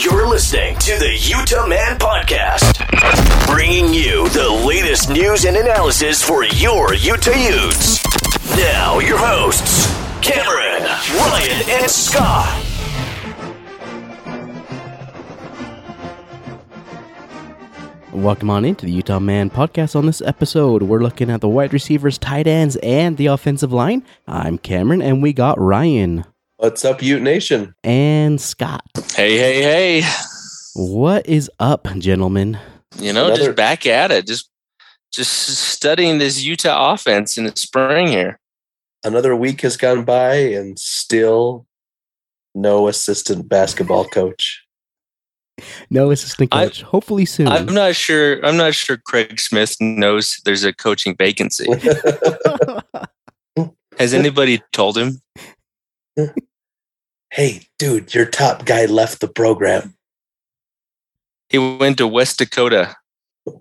You're listening to the Utah Man Podcast, bringing you the latest news and analysis for your Utah Utes. Now, your hosts, Cameron, Ryan, and Scott. Welcome on into the Utah Man podcast. On this episode, we're looking at the wide receivers, tight ends, and the offensive line. I'm Cameron, and we got Ryan What's up, Ute Nation? and Scott. Hey, hey, hey. What is up, gentlemen? You know, Another- just back at it. Just just studying this Utah offense in the spring here. Another week has gone by and still no assistant basketball coach. No assistant I- coach. Hopefully soon. I'm not sure I'm not sure Craig Smith knows there's a coaching vacancy. Has anybody told him? hey, dude, your top guy left the program. He went to West Dakota.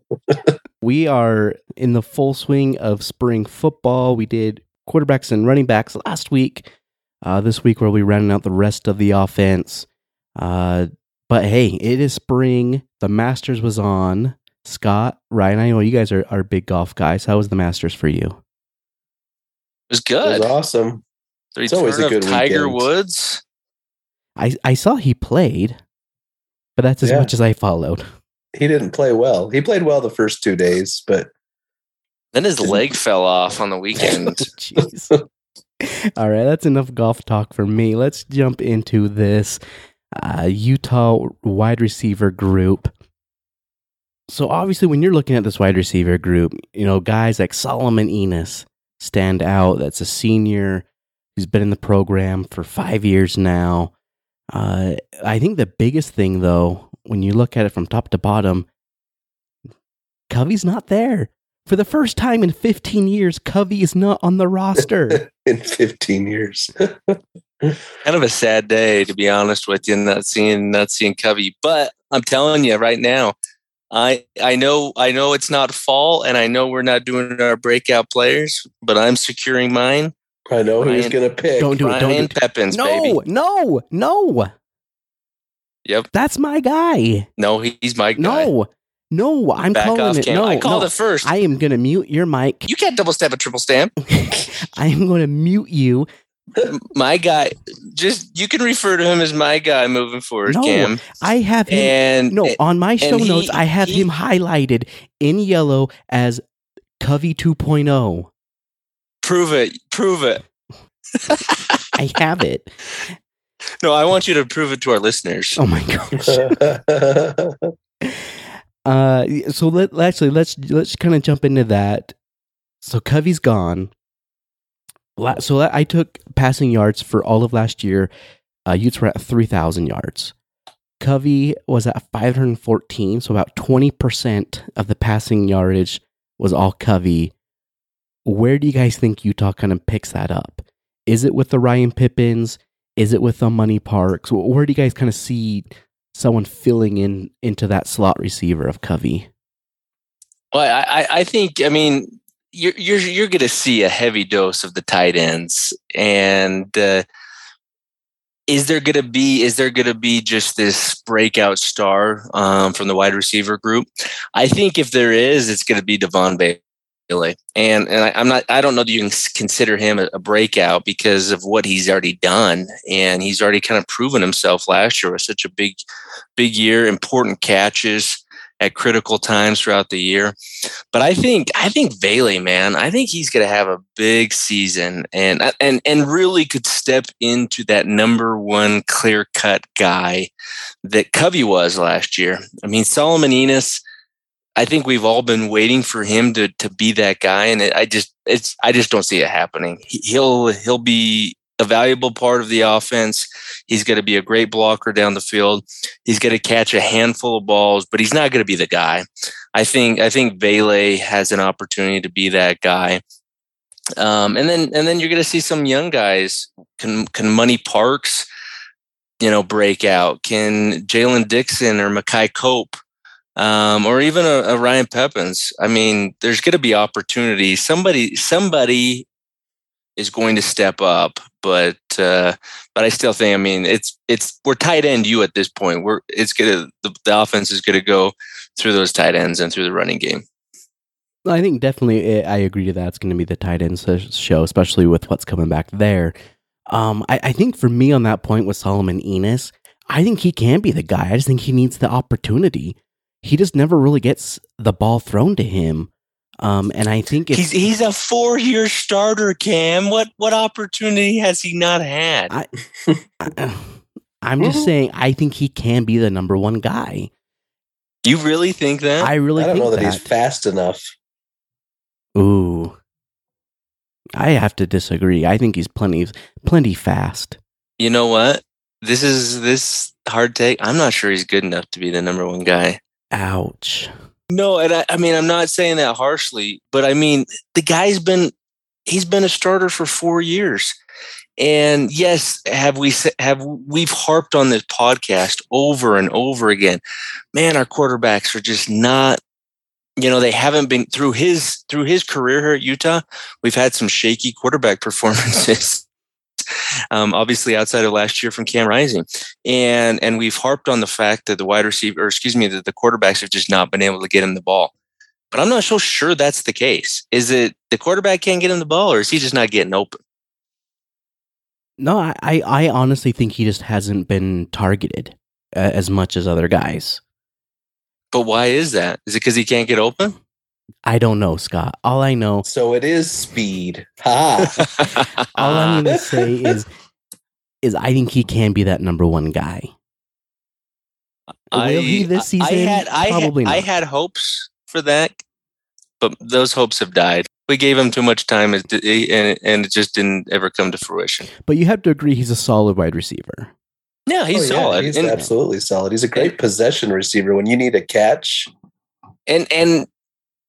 we are in the full swing of spring football. We did quarterbacks and running backs last week. Uh, this week, we'll be rounding out the rest of the offense. Uh, but hey, it is spring. The Masters was on. Scott, Ryan, I know you guys are, are big golf guys. How was the Masters for you? It was good. It good. was awesome. The It's always a of good Tiger weekend. Woods. I, I saw he played, but that's as Yeah. much as I followed. He didn't play well. He played well the first two days, but Then his leg fell off on the weekend. Jeez. All right, that's enough golf talk for me. Let's jump into this uh, Utah wide receiver group. So obviously, when you're looking at this wide receiver group, you know guys like Solomon Enis stand out. That's a senior who's been in the program for five years now. Uh, I think the biggest thing, though, when you look at it from top to bottom, Covey's not there. For the first time in 15 years, Covey is not on the roster. in 15 years. kind of a sad day to be honest with you not seeing not seeing covey but i'm telling you right now i i know i know it's not fall and i know we're not doing our breakout players but i'm securing mine I know who he's going to pick. Don't do it. Don't do Ryan it. No, baby. no, no. Yep. That's my guy. No, he's my guy. No, no. I'm Back calling off, it. Cam. No, I called no. it first. I am going to mute your mic. you can't double stamp a triple stamp. I am going to mute you. My guy, just you can refer to him as my guy moving forward, No, Cam. I have him. And no, on my show he- notes, I have he- him highlighted in yellow as Covey oh. 2.0. prove it, prove it. I have it. No, I want you to prove it to our listeners. Oh my gosh. Uh, so let actually let's let's kind of jump into that. So Covey's gone. So I took passing yards for all of last year. Uh, Utes were at three thousand yards. Covey was at five hundred fourteen, so about twenty percent of the passing yardage was all Covey. Where do you guys think Utah kind of picks that up? Is it with the Ryan Peppins? Is it with the Money Parks? Where do you guys kind of see someone filling in into that slot receiver of Covey? Well, I, I- think I mean you're you're you're going to see a heavy dose of the tight ends, and uh, is there going to be is there going to be just this breakout star um, from the wide receiver group? I think if there is, it's going to be Devaughn Bailey, and and I, I'm not I don't know that you can consider him a, a breakout because of what he's already done, and he's already kind of proven himself last year with such a big big year, important catches at critical times throughout the year. But I think I think Bailey, man, I think he's going to have a big season and uh, and and really could step into that number one clear cut guy that Covey was last year. I mean, Solomon Enis. I think we've all been waiting for him to to be that guy, and it, I just it's I just don't see it happening. He, he'll he'll be a valuable part of the offense. He's going to be a great blocker down the field. He's going to catch a handful of balls, but he's not going to be the guy. I think I think Vele has an opportunity to be that guy. Um, and then and then you're going to see some young guys. Can can Money Parks, you know, break out? Can Jalen Dixon or Makai Cope, um, or even a, a Ryan Peppins? I mean, there's going to be opportunities. Somebody somebody is going to step up, but uh, but I still think I mean it's it's we're tight end you at this point. We're it's gonna the, the offense is gonna go through those tight ends and through the running game. I think definitely it, I agree to that. It's going to be the tight end show, especially with what's coming back there. Um, I, I, think for me on that point with Solomon Enis, I think he can be the guy. I just think he needs the opportunity. He just never really gets the ball thrown to him. Um, and I think he's he's a four year starter. Cam, what what opportunity has he not had? I, am just saying, I think he can be the number one guy. You really think that? I really I don't know that, that he's fast enough. Ooh. I have to disagree. I think he's plenty plenty fast. You know what? This is this hard take. I'm not sure he's good enough to be the number one guy. Ouch. No, and I, I mean I'm not saying that harshly, but I mean the guy's been he's been a starter for four years. And yes, have we have we've harped on this podcast over and over again. Man, our quarterbacks are just not you know they haven't been through his through his career here at Utah. We've had some shaky quarterback performances. Um, obviously, outside of last year from Cam Rising, and and we've harped on the fact that the wide receiver, or excuse me, that the quarterbacks have just not been able to get him the ball. But I'm not so sure that's the case. Is it the quarterback can't get him the ball, or is he just not getting open? No, I I honestly think he just hasn't been targeted uh, as much as other guys. But why is that? Is it because he can't get open? I don't know, Scott. All I know. So it is speed. Ha. all I'm going to say is, is I think he can be that number one guy. I, Will he this season? I had, I Probably had, I had hopes for that, but those hopes have died. We gave him too much time, and it just didn't ever come to fruition. But you have to agree he's a solid wide receiver. Yeah, he's oh, yeah, solid. He's and, absolutely solid. He's a great and, possession receiver when you need a catch. And and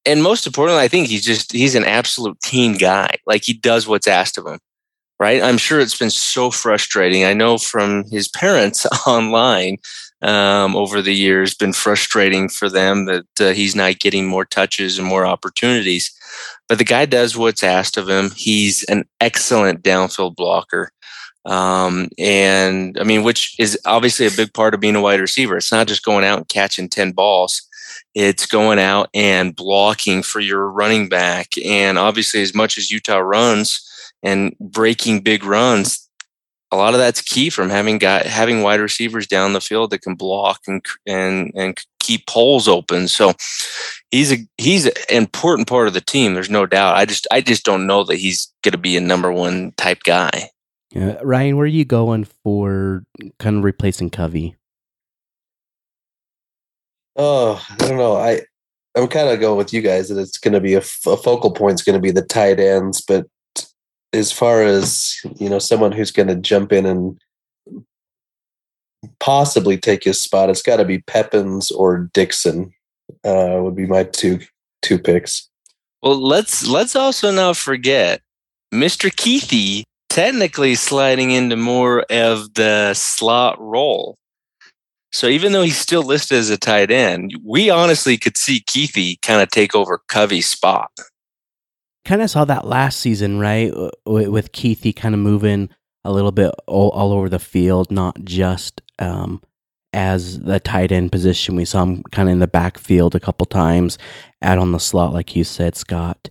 and most importantly, I think he's just he's an absolute team guy. Like he does what's asked of him. Right? I'm sure it's been so frustrating. I know from his parents online um, over the years, been frustrating for them that uh, he's not getting more touches and more opportunities. But the guy does what's asked of him. He's an excellent downfield blocker. Um, and I mean, which is obviously a big part of being a wide receiver. It's not just going out and catching 10 balls. It's going out and blocking for your running back. And obviously, as much as Utah runs and breaking big runs, a lot of that's key from having got having wide receivers down the field that can block and and and keep holes open. So he's a he's an important part of the team. There's no doubt. I just I just don't know that he's going to be a number one type guy. Yeah, Ryan, where are you going for kind of replacing Covey? Oh, I don't know. I I'm kind of going with you guys that it's going to be a, a focal point is going to be the tight ends, but as far as you know, someone who's going to jump in and possibly take his spot, it's got to be Peppins or Dixon. Uh, would be my two two picks. Well, let's let's also not forget Mr. Kuithe technically sliding into more of the slot role. So even though he's still listed as a tight end, we honestly could see Kuithe kind of take over Covey's spot. Kind of saw that last season, right? With Kuithe kind of moving a little bit all, all over the field, not just um, as the tight end position. We saw him kind of in the backfield a couple times, out on the slot, like you said, Scott.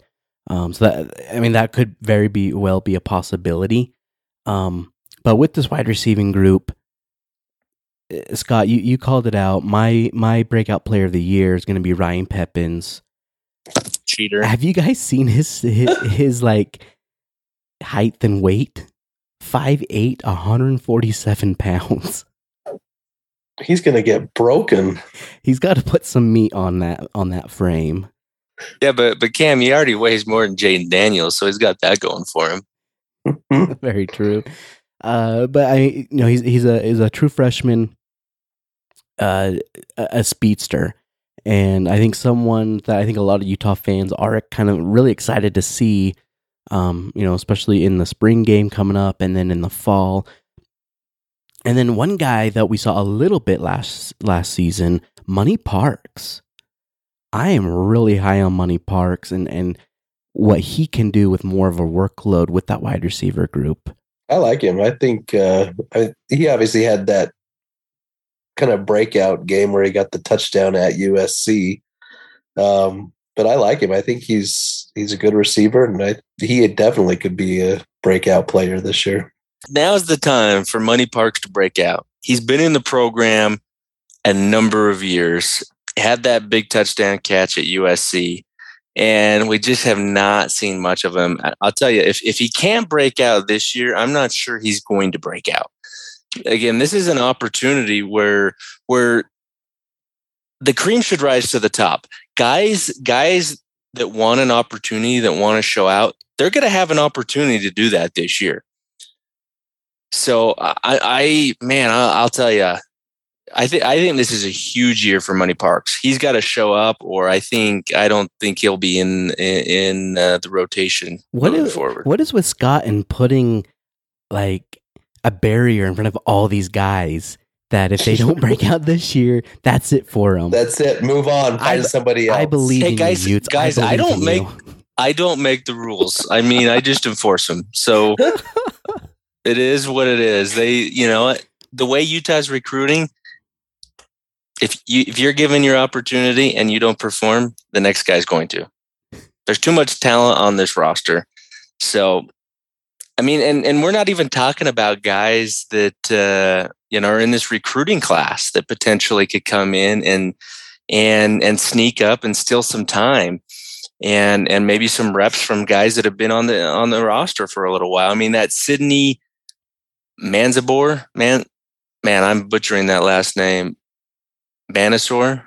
Um, so that I mean that could very be well be a possibility. Um, but with this wide receiving group, Scott, you, you called it out. My my breakout player of the year is going to be Ryan Peppins. Cheater. Have you guys seen his his, his like height and weight? 5'8", 147 pounds. He's gonna get broken. He's got to put some meat on that on that frame. Yeah, but but Cam, he already weighs more than Jayden Daniels, so he's got that going for him. Very true. Uh, but I, you know, he's he's a he's a true freshman, uh, a, speedster, and I think someone that I think a lot of Utah fans are kind of really excited to see. Um, you know, especially in the spring game coming up, and then in the fall. And then one guy that we saw a little bit last last season, Money Parks. I am really high on Money Parks and and what he can do with more of a workload with that wide receiver group. I like him. I think uh, I, he obviously had that kind of breakout game where he got the touchdown at USC. Um, but I like him. I think he's he's a good receiver, and I, he definitely could be a breakout player this year. Now's the time for Money Parks to break out. He's been in the program a number of years. Had that big touchdown catch at USC and we just have not seen much of him. I'll tell you, if, if he can't break out this year, I'm not sure he's going to break out. Again, this is an opportunity where where the cream should rise to the top. Guys, guys that want an opportunity, that want to show out, they're going to have an opportunity to do that this year. So I, I man, I'll, I'll tell you, I think I think this is a huge year for Money Parks. He's got to show up, or I think I don't think he'll be in in, in uh, the rotation what moving is, forward. What is with Scott and putting like a barrier in front of all these guys that if they don't break out this year, that's it for them. That's it. Move on. Find I, somebody else. I believe Hey in guys, you, Utes. guys, I, I, don't make you. I don't make the rules. I mean, I just enforce them. So it is what it is. They, you know, the way Utah's recruiting. If you if you're given your opportunity and you don't perform, the next guy's going to. There's too much talent on this roster. So, I mean, and and we're not even talking about guys that uh, you know are in this recruiting class that potentially could come in and and and sneak up and steal some time and and maybe some reps from guys that have been on the on the roster for a little while. I mean that Sydney Manzabor, man, man, I'm butchering that last name. Manasor,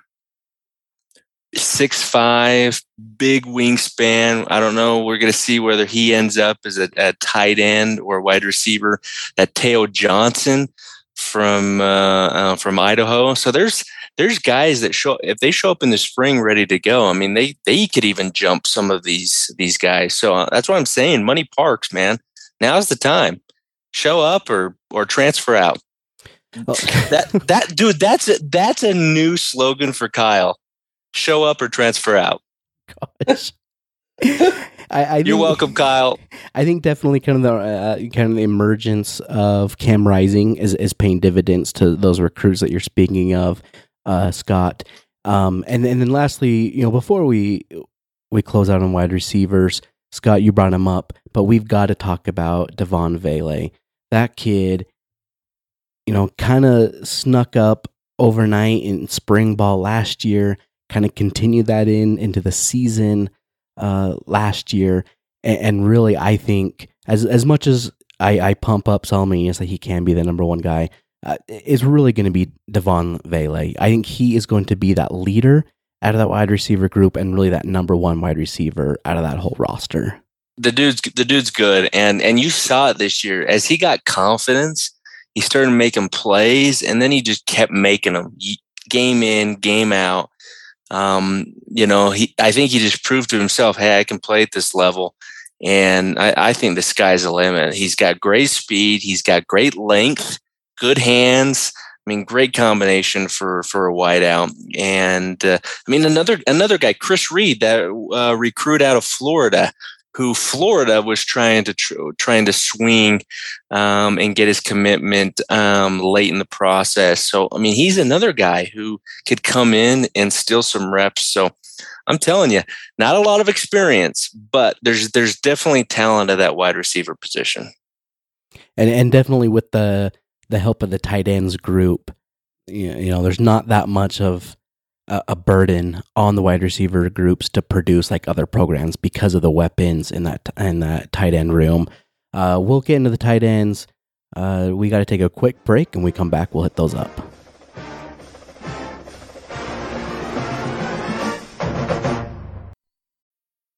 six five, big wingspan. I don't know. We're going to see whether he ends up as a, a tight end or wide receiver. That Teo Johnson from uh, uh, from Idaho. So there's there's guys that show if they show up in the spring ready to go. I mean, they they could even jump some of these these guys. So uh, that's what I'm saying. Money Parks, man. Now's the time. Show up or or transfer out. Oh. that that dude, that's a, that's a new slogan for Kyle. Show up or transfer out. Gosh. I, I You're think- welcome, Kyle. I think definitely kind of the uh, kind of the emergence of Cam Rising is, is paying dividends to those recruits that you're speaking of, uh, Scott. Um, and and then lastly, you know, before we we close out on wide receivers, Scott, you brought him up, but we've got to talk about Devaughn Vele. That kid, you know, kind of snuck up overnight in spring ball last year, kind of continued that in into the season uh, last year and, and really, I think as as much as I, I pump up Solomon that he can be the number one guy, uh, it's really going to be Devaughn Vele. I think he is going to be that leader out of that wide receiver group and really that number one wide receiver out of that whole roster. the dude's the dude's good, and and you saw it this year as he got confidence. He started making plays, and then he just kept making them game in, game out. Um, you know, he I think he just proved to himself, hey, I can play at this level, and I, I think the sky's the limit. He's got great speed, he's got great length, good hands. I mean, great combination for for a wideout. And uh, I mean, another another guy, Chris Reed, that uh, recruit out of Florida, who Florida was trying to tr- trying to swing um, and get his commitment um, late in the process. So I mean, he's another guy who could come in and steal some reps. So I'm telling you, not a lot of experience, but there's there's definitely talent at that wide receiver position. And and definitely with the the help of the tight ends group, you you know, there's not that much of a, a burden on the wide receiver groups to produce like other programs because of the weapons in that in that tight end room. Uh, we'll get into the tight ends. Uh, we got to take a quick break, and we come back. We'll hit those up.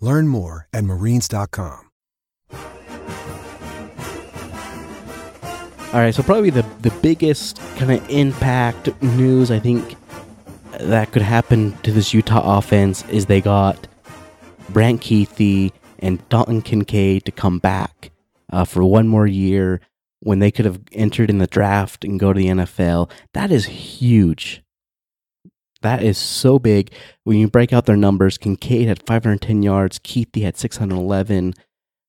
Learn more at marines.com. All right, so probably the, the biggest kind of impact news I think that could happen to this Utah offense is they got Brant Kuithe and Dalton Kincaid to come back uh, for one more year when they could have entered in the draft and go to the NFL. That is huge. That is so big. When you break out their numbers, Kincaid had 510 yards, Kuithe had 611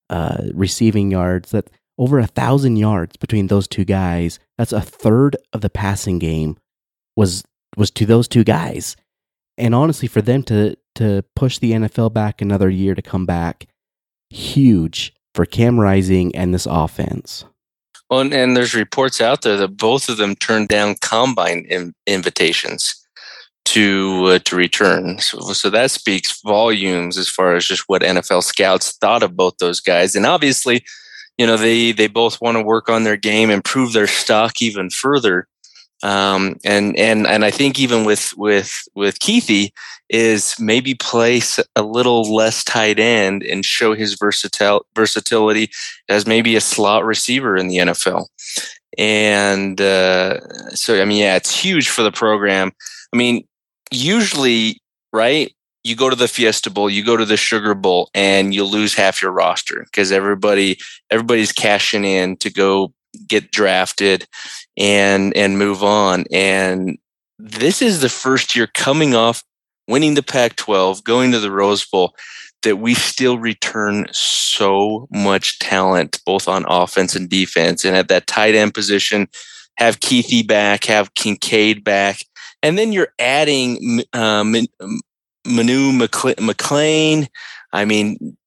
uh, receiving yards. That over a thousand yards between those two guys. That's a third of the passing game was was to those two guys. And honestly, for them to to push the NFL back another year to come back, huge for Cam Rising and this offense. Well, and, there's reports out there that both of them turned down combine in, invitations to uh, to return. So, so that speaks volumes as far as just what NFL scouts thought of both those guys. And obviously, you know, they they both want to work on their game, improve their stock even further. Um, and and and I think even with with with Kuithe is maybe place a little less tight end and show his versatil versatility as maybe a slot receiver in the NFL. And uh, so I mean, yeah, it's huge for the program. I mean, usually, right? You go to the Fiesta Bowl, you go to the Sugar Bowl, and you lose half your roster because everybody everybody's cashing in to go get drafted and and move on. And this is the first year coming off winning the Pac-12, going to the Rose Bowl, that we still return so much talent, both on offense and defense, and at that tight end position, have Kuithe back, have Kincaid back and then you're adding uh, Manu McLean. I mean,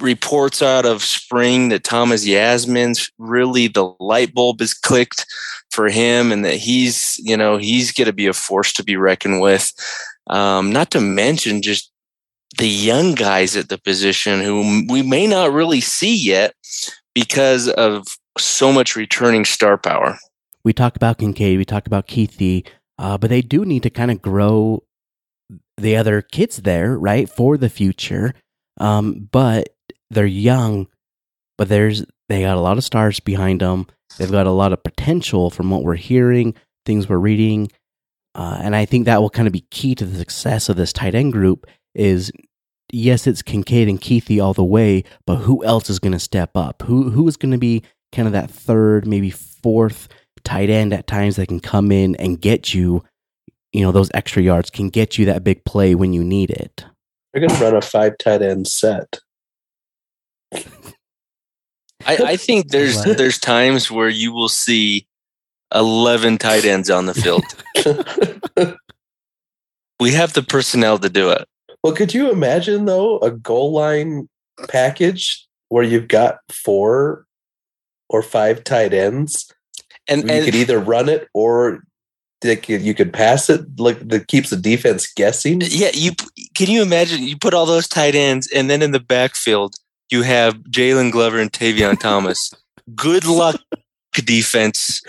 reports out of spring that Thomas Yassmin's really the light bulb is clicked for him, and that he's you know he's going to be a force to be reckoned with. Um, not to mention just the young guys at the position who we may not really see yet because of so much returning star power. We talk about Kincaid, we talk about Kuithe, uh, but they do need to kind of grow the other kids there, right, for the future. Um, but they're young, but there's they got a lot of stars behind them. They've got a lot of potential from what we're hearing, things we're reading, uh, and I think that will kind of be key to the success of this tight end group. Is yes, it's Kincaid and Kuithe all the way, but who else is going to step up? Who who is going to be kind of that third, maybe fourth tight end at times that can come in and get you, you know, those extra yards, can get you that big play when you need it. They're going to run a five tight end set. I, I think there's there's times where you will see eleven tight ends on the field. we have the personnel to do it. Well, could you imagine though a goal line package where you've got four or five tight ends and, you and, could either run it or you could pass it like that keeps the defense guessing. Yeah, you can you imagine you put all those tight ends and then in the backfield you have jalen Glover and Tavion Thomas. Good luck defense.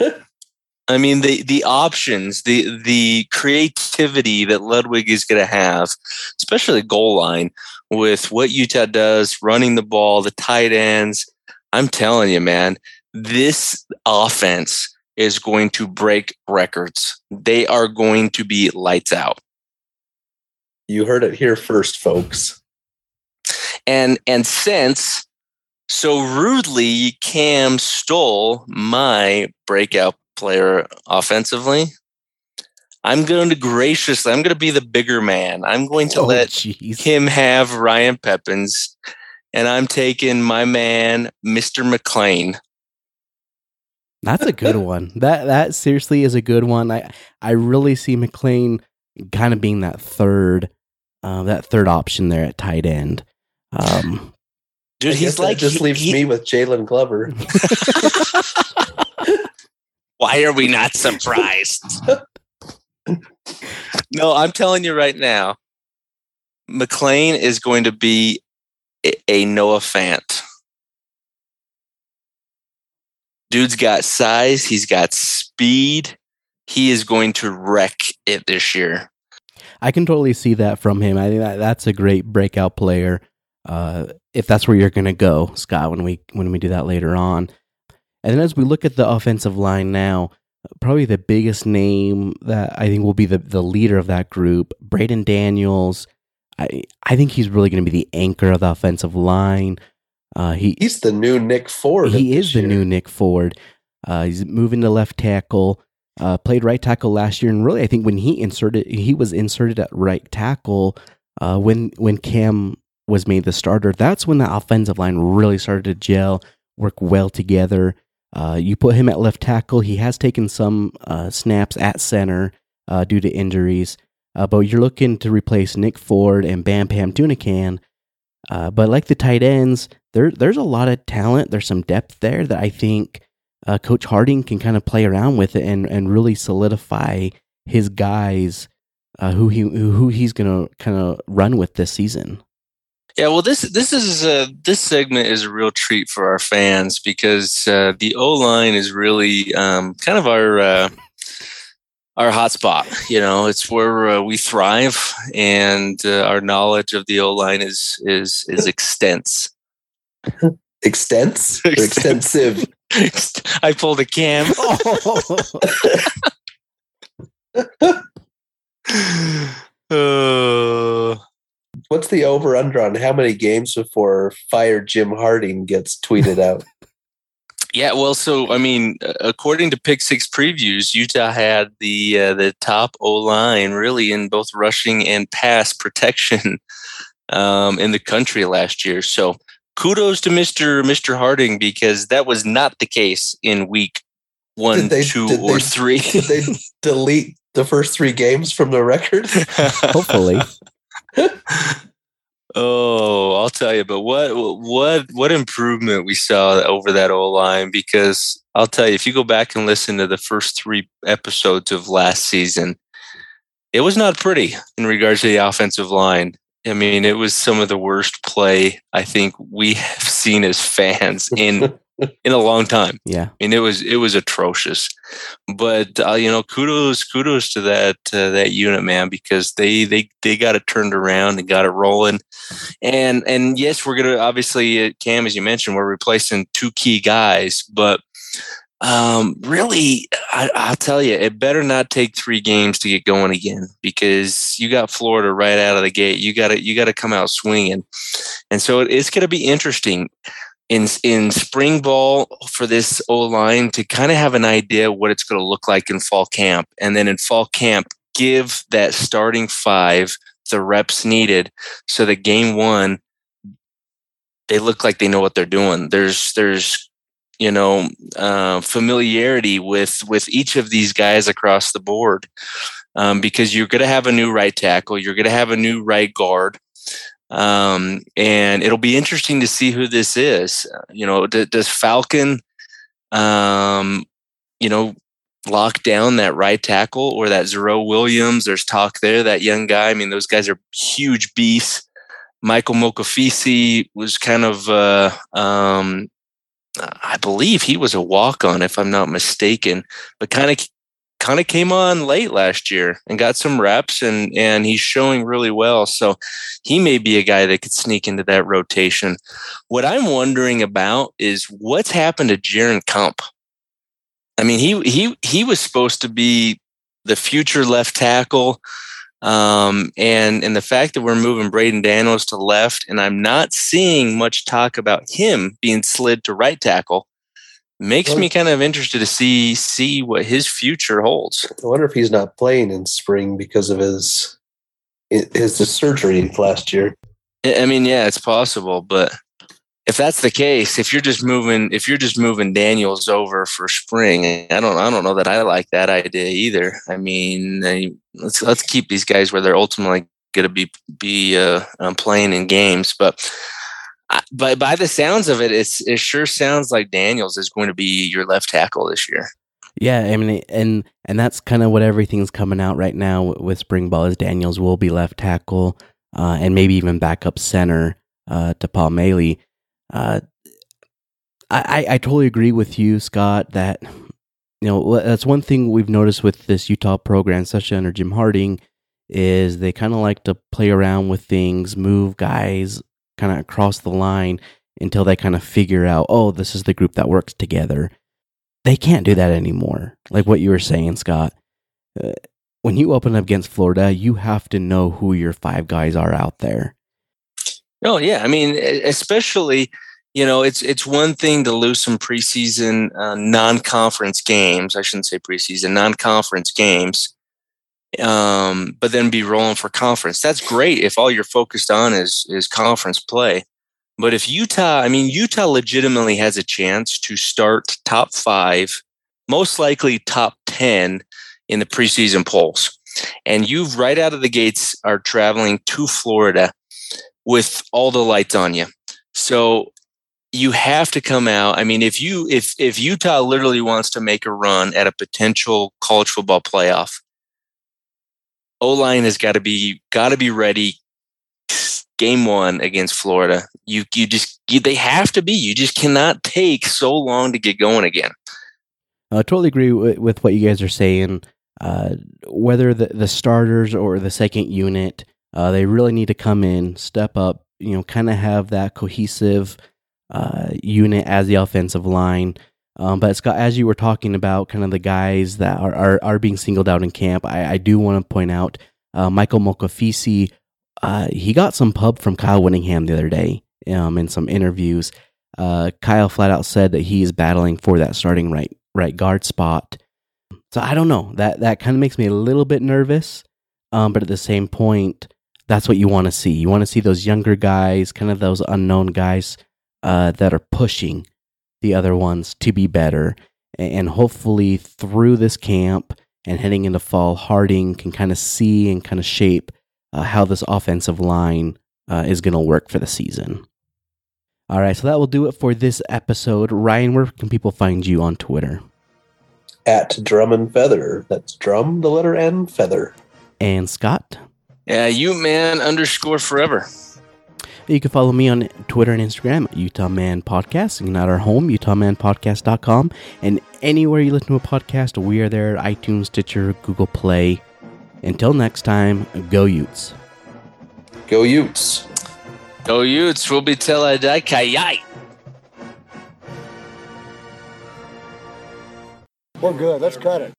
I mean the the options, the the creativity that Ludwig is going to have, especially goal line with what Utah does, running the ball, the tight ends. I'm telling you, man, this offense is going to break records. They are going to be lights out. You heard it here first, folks. And and since So rudely, Cam stole my breakout player offensively. I'm going to graciously, I'm going to be the bigger man. I'm going to Oh, let jeez. him have Ryan Peppins, and I'm taking my man, Mr. McLean. That's a good one. That that seriously is a good one. I I really see McLean kind of being that third, uh, that third option there at tight end. Um, Dude, he's like just he- leaves he- me with Jalen Glover. Why are we not surprised? no, I'm telling you right now, McLean is going to be a, a Noah Fant. Dude's got size, he's got speed. He is going to wreck it this year. I can totally see that from him. I think that that's a great breakout player. Uh, if that's where you're going to go, Scott, when we when we do that later on. And then as we look at the offensive line now, probably the biggest name that I think will be the the leader of that group, Braeden Daniels. I I think he's really going to be the anchor of the offensive line. Uh, he He's the new Nick Ford. he is the year. new Nick Ford. Uh, he's moving to left tackle. Uh, played right tackle last year, and really, I think when he inserted, he was inserted at right tackle uh, when when Cam was made the starter. That's when the offensive line really started to gel, work well together. Uh, you put him at left tackle. He has taken some uh, snaps at center uh, due to injuries, uh, but you're looking to replace Nick Ford and Bam Pam Tunican. Uh, but like the tight ends, there there's a lot of talent. There's some depth there that I think uh, Coach Harding can kind of play around with it and and really solidify his guys uh, who he who he's gonna kind of run with this season. Yeah, well, this this is uh, this segment is a real treat for our fans because uh, the O line is really um, kind of our uh, our hotspot. You know, it's where uh, we thrive, and uh, our knowledge of the O line is is is extense. Extense or extensive. I pulled a cam. Uh, What's the over under on how many games before fire Jim Harding gets tweeted out? Yeah, well, so I mean, uh, according to Pick Six previews, Utah had the uh, the top O line really in both rushing and pass protection um, in the country last year. So kudos to Mister Mister Harding because that was not the case in week one, Did they- two, or they- three. Did they delete the first three games from the record? Hopefully, Oh, I'll tell you, but what what what improvement we saw over that O line because I'll tell you, if you go back and listen to the first three episodes of last season, it was not pretty in regards to the offensive line. I mean, it was some of the worst play I think we have seen as fans in in a long time. yeah. I mean, it was it was atrocious, but uh, you know, kudos kudos to that uh, that unit, man, because they they they got it turned around and got it rolling, and and yes, we're gonna obviously uh, Cam, as you mentioned, we're replacing two key guys, but um, really, I, I'll tell you, it better not take three games to get going again because you got Florida right out of the gate. You got to you got to come out swinging, and so it, it's going to be interesting in in spring ball for this O line to kind of have an idea what it's going to look like in fall camp, and then in fall camp give that starting five the reps needed so that game one they look like they know what they're doing. There's there's you know uh, familiarity with with each of these guys across the board um, because you're going to have a new right tackle, you're going to have a new right guard. Um, and it'll be interesting to see who this is. You know, d- does Falcon, um, you know, lock down that right tackle or that Zero Williams? There's talk there, that young guy. I mean, those guys are huge beasts. Michael Mokofisi was kind of, uh, um, I believe he was a walk on, if I'm not mistaken, but kind of kind of came on late last year and got some reps and and he's showing really well. So he may be a guy that could sneak into that rotation. What i'm wondering about is what's happened to Jaren Kump? I mean he he he was supposed to be the future left tackle Um, and and the fact that we're moving Braeden Daniels to left, and I'm not seeing much talk about him being slid to right tackle, makes me kind of interested to see see what his future holds. I wonder if he's not playing in spring because of his his, his surgery last year. I I mean, yeah, it's possible, but if that's the case, if you're just moving, if you're just moving Daniels over for spring, I don't, I don't know that I like that idea either. I mean, let's let's keep these guys where they're ultimately going to be be uh, um, playing in games. But by by the sounds of it, it's it sure sounds like Daniels is going to be your left tackle this year. Yeah, I mean, and and that's kind of what everything's coming out right now with spring ball. Is Daniels will be left tackle, uh, and maybe even backup center uh, to Paul Maile. Uh, I, I totally agree with you, Scott. That you know that's one thing we've noticed with this Utah program, especially under Jim Harding, is they kind of like to play around with things, move guys kind of across the line until they kind of figure out, oh, this is the group that works together they can't do that anymore. Like what you were saying, Scott. Uh, when you open up against Florida, you have to know who your five guys are out there. Oh yeah, I mean, especially you know, it's it's one thing to lose some preseason uh, non-conference games. I shouldn't say preseason non-conference games, um, but then be rolling for conference. That's great if all you're focused on is is conference play. But if Utah, I mean, Utah legitimately has a chance to start top five, most likely top ten in the preseason polls, and you right out of the gates are traveling to Florida with all the lights on you. So you have to come out. I mean, if you if if Utah literally wants to make a run at a potential college football playoff, O line has got to be got to be ready. Game one against Florida, you you just you, they have to be. You just cannot take so long to get going again. I totally agree with, with what you guys are saying. Uh, whether the, the starters or the second unit, uh, they really need to come in, step up, you know, kind of have that cohesive uh, unit as the offensive line. Um, but Scott, as you were talking about, kind of the guys that are are, are being singled out in camp, I, I do want to point out uh, Michael Mokofisi. Uh, he got some pub from Kyle Whittingham the other day um, in some interviews. Uh, Kyle flat out said that he is battling for that starting right right guard spot. So I don't know that that kind of makes me a little bit nervous. Um, but at the same point, that's what you want to see. You want to see those younger guys, kind of those unknown guys uh, that are pushing the other ones to be better. And hopefully, through this camp and heading into fall, Harding can kind of see and kind of shape uh, how this offensive line uh, is going to work for the season. All right, so that will do it for this episode. Ryan, where can people find you on Twitter? At Drum and Feather. That's drum, the letter N, feather. And Scott? Yeah, you man underscore forever. You can follow me on Twitter and Instagram at Utah Man Podcast and at our home, utahmanpodcast.com. And anywhere you listen to a podcast, we are there at iTunes, Stitcher, Google Play. Until next time, go Utes. Go Utes. Go Utes, we'll be till I die. Kayai. We're good. Let's cut it.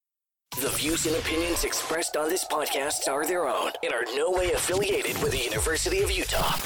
The views and opinions expressed on this podcast are their own and are no way affiliated with the University of Utah.